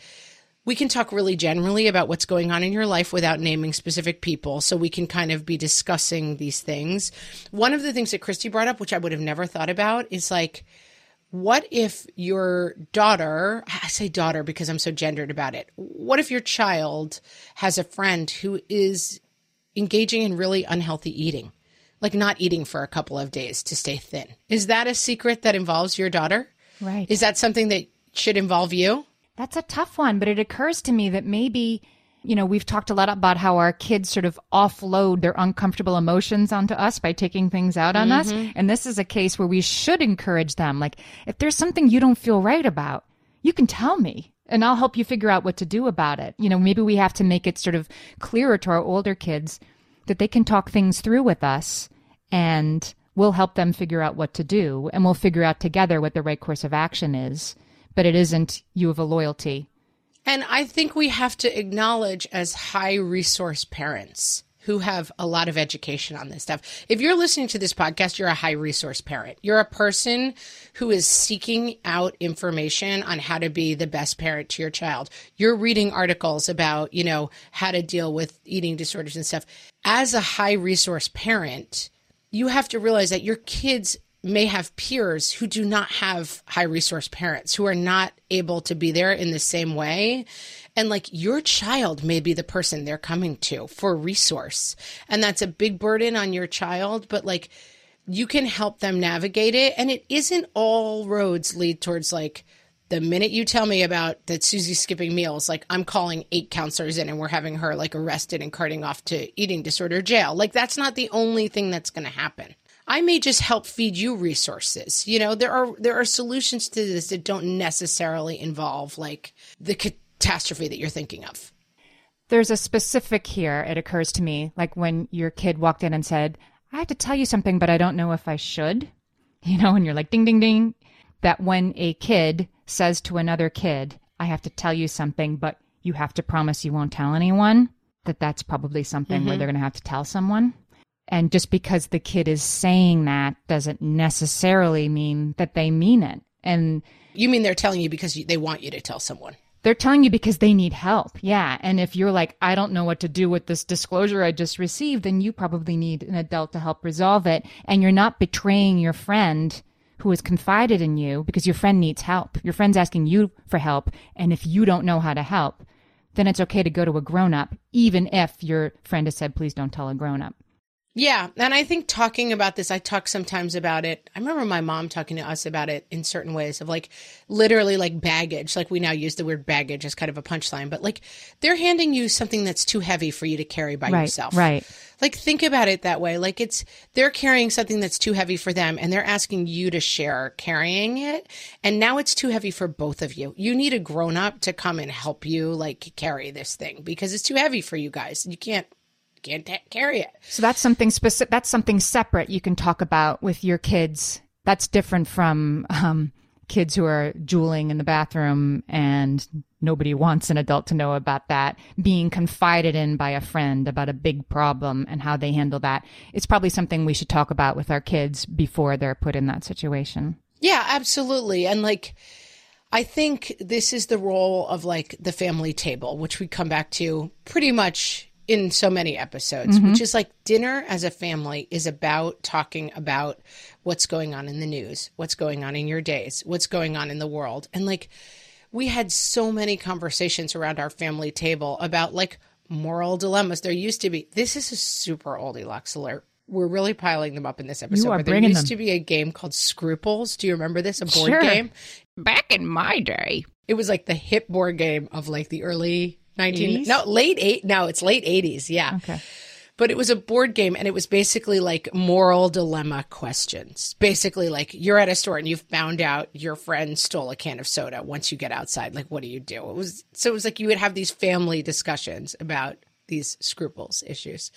we can talk really generally about what's going on in your life without naming specific people. So we can kind of be discussing these things. One of the things that Christy brought up, which I would have never thought about, is like, what if your daughter, I say daughter because I'm so gendered about it. What if your child has a friend who is engaging in really unhealthy eating? Like not eating for a couple of days to stay thin. Is that a secret that involves your daughter? Right. Is that something that should involve you? That's a tough one, but it occurs to me that maybe, you know, we've talked a lot about how our kids sort of offload their uncomfortable emotions onto us by taking things out on mm-hmm. us. And this is a case where we should encourage them. Like, if there's something you don't feel right about, you can tell me and I'll help you figure out what to do about it. You know, maybe we have to make it sort of clearer to our older kids that they can talk things through with us and we'll help them figure out what to do and we'll figure out together what the right course of action is but it isn't you have a loyalty. And I think we have to acknowledge as high resource parents who have a lot of education on this stuff. If you're listening to this podcast, you're a high resource parent. You're a person who is seeking out information on how to be the best parent to your child. You're reading articles about, you know, how to deal with eating disorders and stuff. As a high resource parent, you have to realize that your kids may have peers who do not have high resource parents who are not able to be there in the same way. And like your child may be the person they're coming to for resource. And that's a big burden on your child, but like you can help them navigate it. And it isn't all roads lead towards like, the minute you tell me about that Susie's skipping meals, like I'm calling eight counselors in and we're having her like arrested and carting off to eating disorder jail. Like that's not the only thing that's going to happen. I may just help feed you resources. You know, there are there are solutions to this that don't necessarily involve like the catastrophe that you're thinking of. There's a specific here, it occurs to me, like when your kid walked in and said, I have to tell you something, but I don't know if I should. You know, and you're like, ding, ding, ding. That when a kid says to another kid, I have to tell you something, but you have to promise you won't tell anyone, that that's probably something mm-hmm. where they're going to have to tell someone. And just because the kid is saying that doesn't necessarily mean that they mean it. And You mean they're telling you because you, they want you to tell someone? they're telling you because they need help. Yeah. And if you're like, I don't know what to do with this disclosure I just received, then you probably need an adult to help resolve it. And you're not betraying your friend who has confided in you because your friend needs help. Your friend's asking you for help. And if you don't know how to help, then it's okay to go to a grown up, even if your friend has said, please don't tell a grown up. Yeah. And I think talking about this, I talk sometimes about it. I remember my mom talking to us about it in certain ways of like literally like baggage. Like we now use the word baggage as kind of a punchline, but like they're handing you something that's too heavy for you to carry by Right. yourself. Right. Like think about it that way. Like it's they're carrying something that's too heavy for them and they're asking you to share carrying it. And now it's too heavy for both of you. You need a grown up to come and help you like carry this thing because it's too heavy for you guys. You can't can't ta- carry it. So that's something specific. That's something separate you can talk about with your kids. That's different from um, kids who are juuling in the bathroom and nobody wants an adult to know about that. Being confided in by a friend about a big problem and how they handle that. It's probably something we should talk about with our kids before they're put in that situation. Yeah, absolutely. And like, I think this is the role of like the family table, which we come back to pretty much in so many episodes, mm-hmm. which is like dinner as a family is about talking about what's going on in the news, what's going on in your days, what's going on in the world. And like, we had so many conversations around our family table about like moral dilemmas. There used to be, this is a super oldie Lux alert. We're really piling them up in this episode. are but there used them. to be a game called Scruples. Do you remember this? A board Sure. game? Back in my day, it was like the hit board game of like the early 19 80s? no late eight no it's late 80s yeah Okay. but it was a board game and it was basically like moral dilemma questions basically like you're at a store and you've found out your friend stole a can of soda once you get outside like what do you do it was so it was like you would have these family discussions about these scruples issues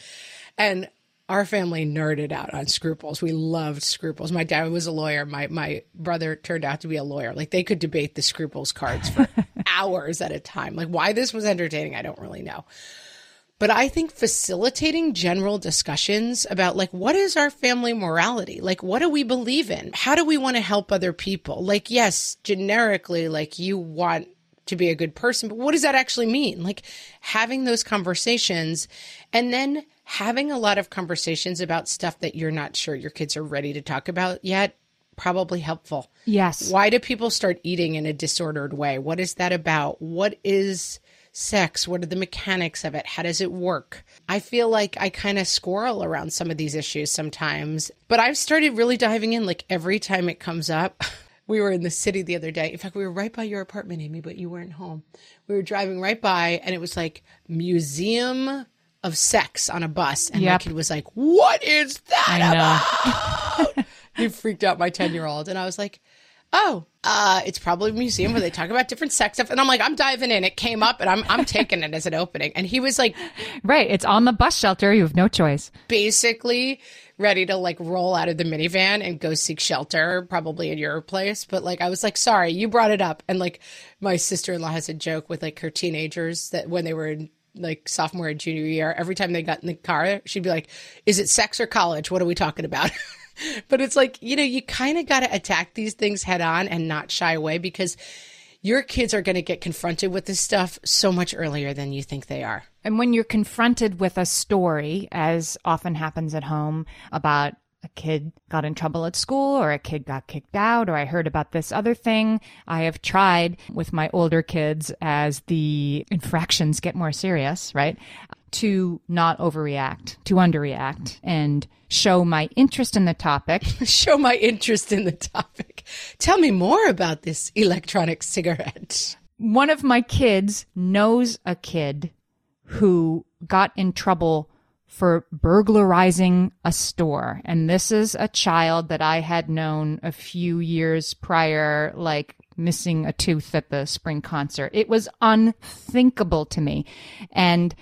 and our family nerded out on scruples. We loved scruples. My dad was a lawyer. My my brother turned out to be a lawyer. Like they could debate the scruples cards for hours at a time. Like why this was entertaining, I don't really know. But I think facilitating general discussions about like what is our family morality? Like what do we believe in? How do we want to help other people? Like yes, generically like you want to be a good person, but what does that actually mean? Like having those conversations and then having a lot of conversations about stuff that you're not sure your kids are ready to talk about yet probably helpful. Yes. Why do people start eating in a disordered way? What is that about? What is sex? What are the mechanics of it? How does it work? I feel like I kind of squirrel around some of these issues sometimes, but I've started really diving in like every time it comes up. We were in the city the other day. In fact, we were right by your apartment, Amy, but you weren't home. We were driving right by and it was like museum of sex on a bus. And my kid was like, What is that? I know. about? he freaked out my 10 year old. And I was like, oh, uh, it's probably a museum where they talk about different sex stuff. And I'm like, I'm diving in. It came up and I'm, I'm taking it as an opening. And he was like, Right. It's on the bus shelter. You have no choice. basically ready to like roll out of the minivan and go seek shelter, probably in your place. But like, I was like, sorry, you brought it up. And like, my sister in law has a joke with like her teenagers that when they were in like sophomore and junior year, every time they got in the car, she'd be like, is it sex or college? What are we talking about? but it's like, you know, you kind of got to attack these things head on and not shy away because your kids are going to get confronted with this stuff so much earlier than you think they are. And when you're confronted with a story, as often happens at home, about a kid got in trouble at school or a kid got kicked out or I heard about this other thing, I have tried with my older kids as the infractions get more serious, right? To not overreact, to underreact and show my interest in the topic show my interest in the topic. Tell me more about this electronic cigarette. one of my kids knows a kid who got in trouble for burglarizing a store. And this is a child that I had known a few years prior, like missing a tooth at the spring concert. It was unthinkable to me. And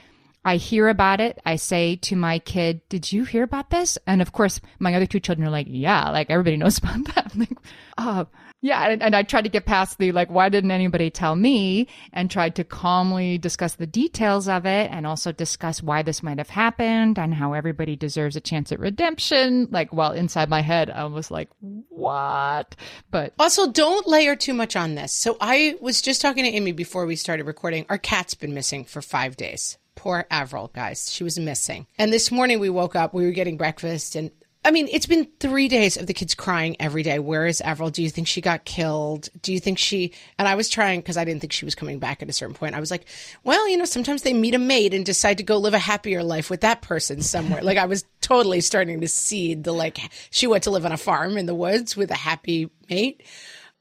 I hear about it. I say to my kid, Did you hear about this? And of course, my other two children are like, Yeah, like everybody knows about that. I'm like, oh, yeah. And, and I tried to get past the like, why didn't anybody tell me? And tried to calmly discuss the details of it and also discuss why this might have happened and how everybody deserves a chance at redemption. Like, while inside my head, I was like, What? But Also, don't layer too much on this. So I was just talking to Amy before we started recording. Our cat's been missing for five days. Poor Avril, guys. She was missing. And this morning we woke up, we were getting breakfast, and I mean, it's been three days of the kids crying every day. Where is Avril? Do you think she got killed? Do you think she. And I was trying because I didn't think she was coming back at a certain point. I was like, well, you know, sometimes they meet a mate and decide to go live a happier life with that person somewhere. like, I was totally starting to seed the like, she went to live on a farm in the woods with a happy mate.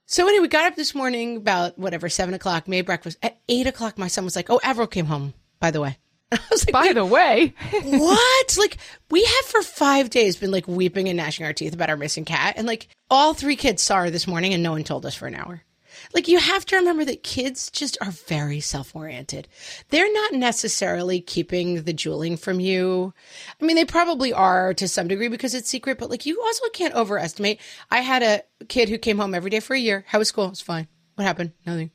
So anyway, we got up this morning about whatever, seven o'clock, made breakfast. At eight o'clock, my son was like, oh, Avril came home, by the way. I was like, by the way, what? Like, we have for five days been like weeping and gnashing our teeth about our missing cat. And like, all three kids saw her this morning and no one told us for an hour. Like, you have to remember that kids just are very self oriented. They're not necessarily keeping the juuling from you. I mean, they probably are to some degree because it's secret, but like, you also can't overestimate. I had a kid who came home every day for a year. How was school? It was fine. What happened? Nothing.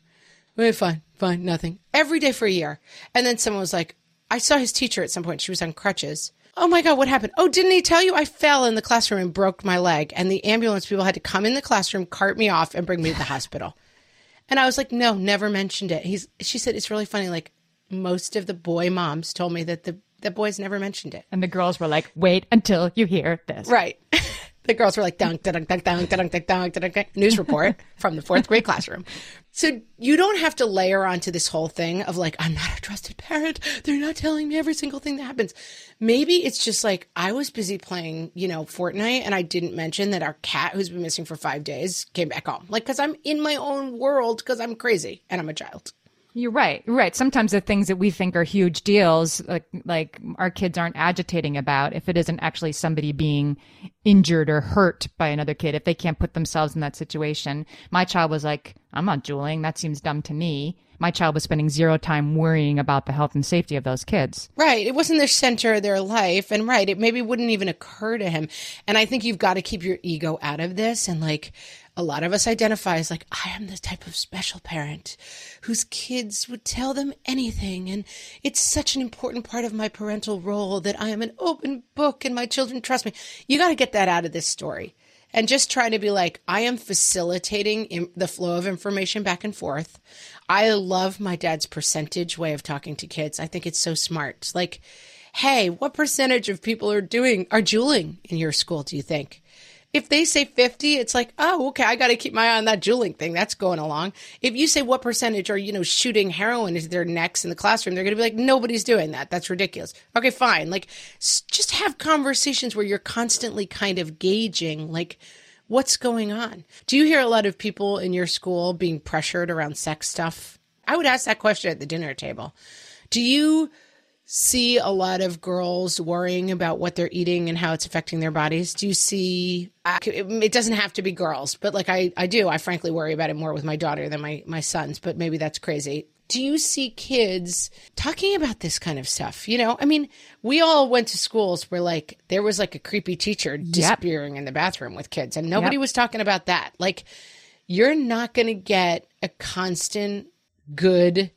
Eh, fine, fine, nothing. Every day for a year. And then someone was like, I saw his teacher at some point. She was on crutches. Oh my God, what happened? Oh, didn't he tell you I fell in the classroom and broke my leg? And the ambulance people had to come in the classroom, cart me off, and bring me to the hospital. And I was like, no, never mentioned it. He's, she said, it's really funny. Like most of the boy moms told me that the, the boys never mentioned it. and the girls were like, wait until you hear this. Right. the girls were like, dunk, dunk, dunk, dunk, dunk, dunk, dunk, dunk, news report from the fourth grade classroom. So you don't have to layer onto this whole thing of like, I'm not a trusted parent. They're not telling me every single thing that happens. Maybe it's just like, I was busy playing, you know, Fortnite and I didn't mention that our cat who's been missing for five days came back home. Like, cause I'm in my own world because I'm crazy and I'm a child. You're right. Right. Sometimes the things that we think are huge deals, like like our kids aren't agitating about, if it isn't actually somebody being injured or hurt by another kid, if they can't put themselves in that situation. My child was like, "I'm not juuling. That seems dumb to me." My child was spending zero time worrying about the health and safety of those kids. Right. It wasn't the center of their life. And right, it maybe wouldn't even occur to him. And I think you've got to keep your ego out of this. And like a lot of us identify as like, I am the type of special parent whose kids would tell them anything. And it's such an important part of my parental role that I am an open book and my children trust me. You got to get that out of this story and just try to be like, I am facilitating the flow of information back and forth. I love my dad's percentage way of talking to kids. I think it's so smart. Like, hey, what percentage of people are doing, are juuling in your school, do you think? If they say 50, it's like, oh, okay, I got to keep my eye on that juuling thing. That's going along. If you say what percentage are, you know, shooting heroin into their necks in the classroom, they're going to be like, nobody's doing that. That's ridiculous. Okay, fine. Like, just have conversations where you're constantly kind of gauging, like, what's going on. Do you hear a lot of people in your school being pressured around sex stuff? I would ask that question at the dinner table. Do you see a lot of girls worrying about what they're eating and how it's affecting their bodies? Do you see it doesn't have to be girls, but like I I do. I frankly worry about it more with my daughter than my my sons, but maybe that's crazy. Do you see kids talking about this kind of stuff? You know, I mean, we all went to schools where like there was like a creepy teacher disappearing in the bathroom with kids and nobody Yep. was talking about that. Like you're not going to get a constant good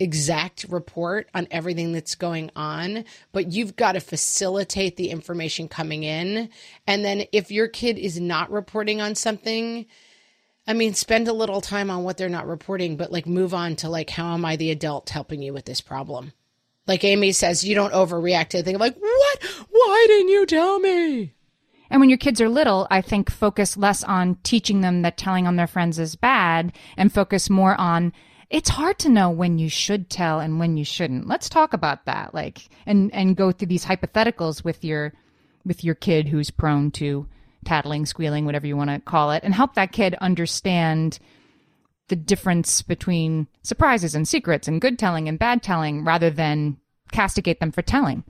exact report on everything that's going on, but you've got to facilitate the information coming in. And then if your kid is not reporting on something, I mean, spend a little time on what they're not reporting, but like move on to like, how am I the adult helping you with this problem? Like Amy says, you don't overreact to the thing like, what? Why didn't you tell me? And when your kids are little, I think focus less on teaching them that telling on their friends is bad and focus more on it's hard to know when you should tell and when you shouldn't. Let's talk about that. Like and and go through these hypotheticals with your with your kid who's prone to tattling, squealing, whatever you want to call it, and help that kid understand the difference between surprises and secrets and good telling and bad telling rather than castigate them for telling.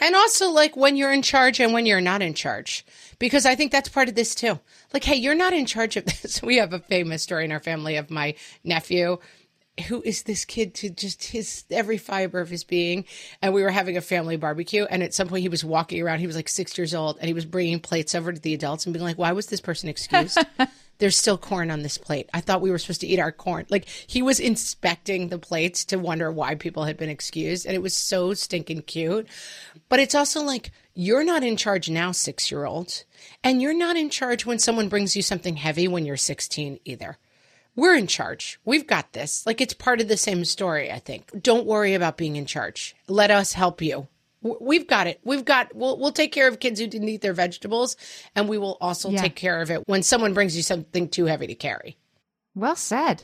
And also, like, when you're in charge and when you're not in charge. Because I think that's part of this too. Like, hey, you're not in charge of this. We have a famous story in our family of my nephew. Who is this kid to just his every fiber of his being? And we were having a family barbecue. And at some point, he was walking around. He was like six years old and he was bringing plates over to the adults and being like, why was this person excused? There's still corn on this plate. I thought we were supposed to eat our corn. Like he was inspecting the plates to wonder why people had been excused. And it was so stinking cute. But it's also like, you're not in charge now, six year old. And you're not in charge when someone brings you something heavy when you're 16 either. We're in charge. We've got this. Like it's part of the same story, I think. Don't worry about being in charge. Let us help you. We've got it. We've got, we'll, we'll take care of kids who didn't eat their vegetables. And we will also Yeah. take care of it when someone brings you something too heavy to carry. Well said.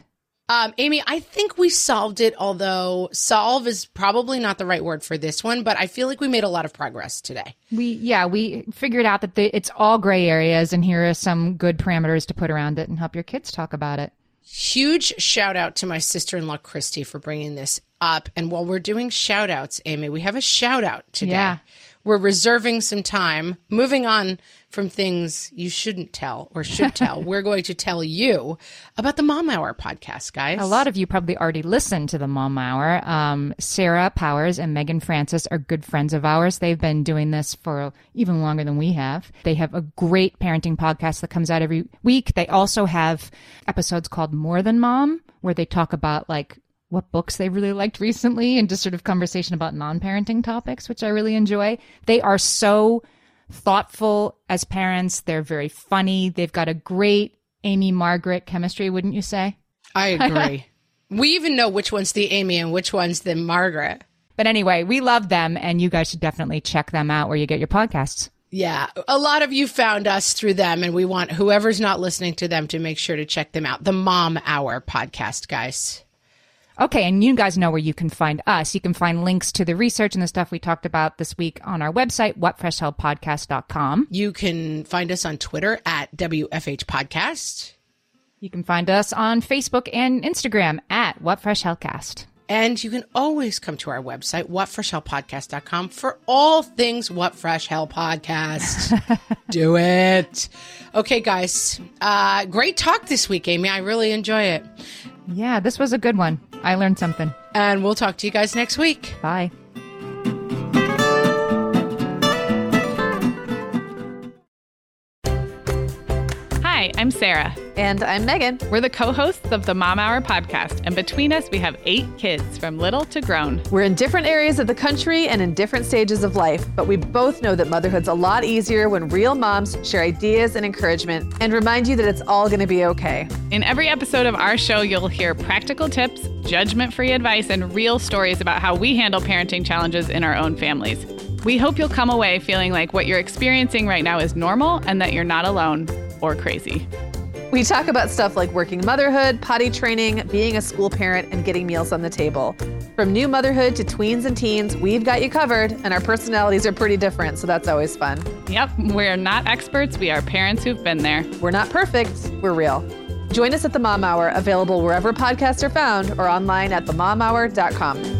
Um, Amy, I think we solved it, although solve is probably not the right word for this one, but I feel like we made a lot of progress today. We yeah, we figured out that the, it's all gray areas, and here are some good parameters to put around it and help your kids talk about it. Huge shout out to my sister in law, Christy, for bringing this up. And while we're doing shout outs, Amy, we have a shout out today. Yeah. We're reserving some time, moving on from things you shouldn't tell or should tell. we're going to tell you about the Mom Hour podcast, guys. A lot of you probably already listened to the Mom Hour. Um, Sarah Powers and Meagan Francis are good friends of ours. They've been doing this for even longer than we have. They have a great parenting podcast that comes out every week. They also have episodes called More Than Mom, where they talk about like what books they really liked recently and just sort of conversation about non-parenting topics, which I really enjoy. They are so thoughtful as parents. They're very funny. They've got a great Amy Margaret chemistry, wouldn't you say? I agree. we even know which one's the Amy and which one's the Margaret. But anyway, we love them, and you guys should definitely check them out where you get your podcasts. Yeah, a lot of you found us through them, and we want whoever's not listening to them to make sure to check them out. The Mom Hour podcast, guys. Okay, and you guys know where you can find us. You can find links to the research and the stuff we talked about this week on our website, whatfreshhellpodcast.com. You can find us on Twitter at WFH Podcast. You can find us on Facebook and Instagram at whatfreshhellcast. And you can always come to our website, whatfreshhellpodcast.com, for all things What Fresh Hell Podcast. Do it. Okay, guys. Uh, great talk this week, Amy. I really enjoy it. Yeah, this was a good one. I learned something. And we'll talk to you guys next week. Bye. Hi, I'm Sarah. And I'm Meagan. We're the co hosts of the Mom Hour podcast, and between us, we have eight kids from little to grown. We're in different areas of the country and in different stages of life, but we both know that motherhood's a lot easier when real moms share ideas and encouragement and remind you that it's all going to be okay. In every episode of our show, you'll hear practical tips, judgment free advice, and real stories about how we handle parenting challenges in our own families. We hope you'll come away feeling like what you're experiencing right now is normal and that you're not alone or crazy. We talk about stuff like working motherhood, potty training, being a school parent, and getting meals on the table. From new motherhood to tweens and teens, we've got you covered, and our personalities are pretty different, so that's always fun. Yep, we're not experts, we are parents who've been there. We're not perfect, we're real. Join us at the Mom Hour, available wherever podcasts are found or online at themomhour.com.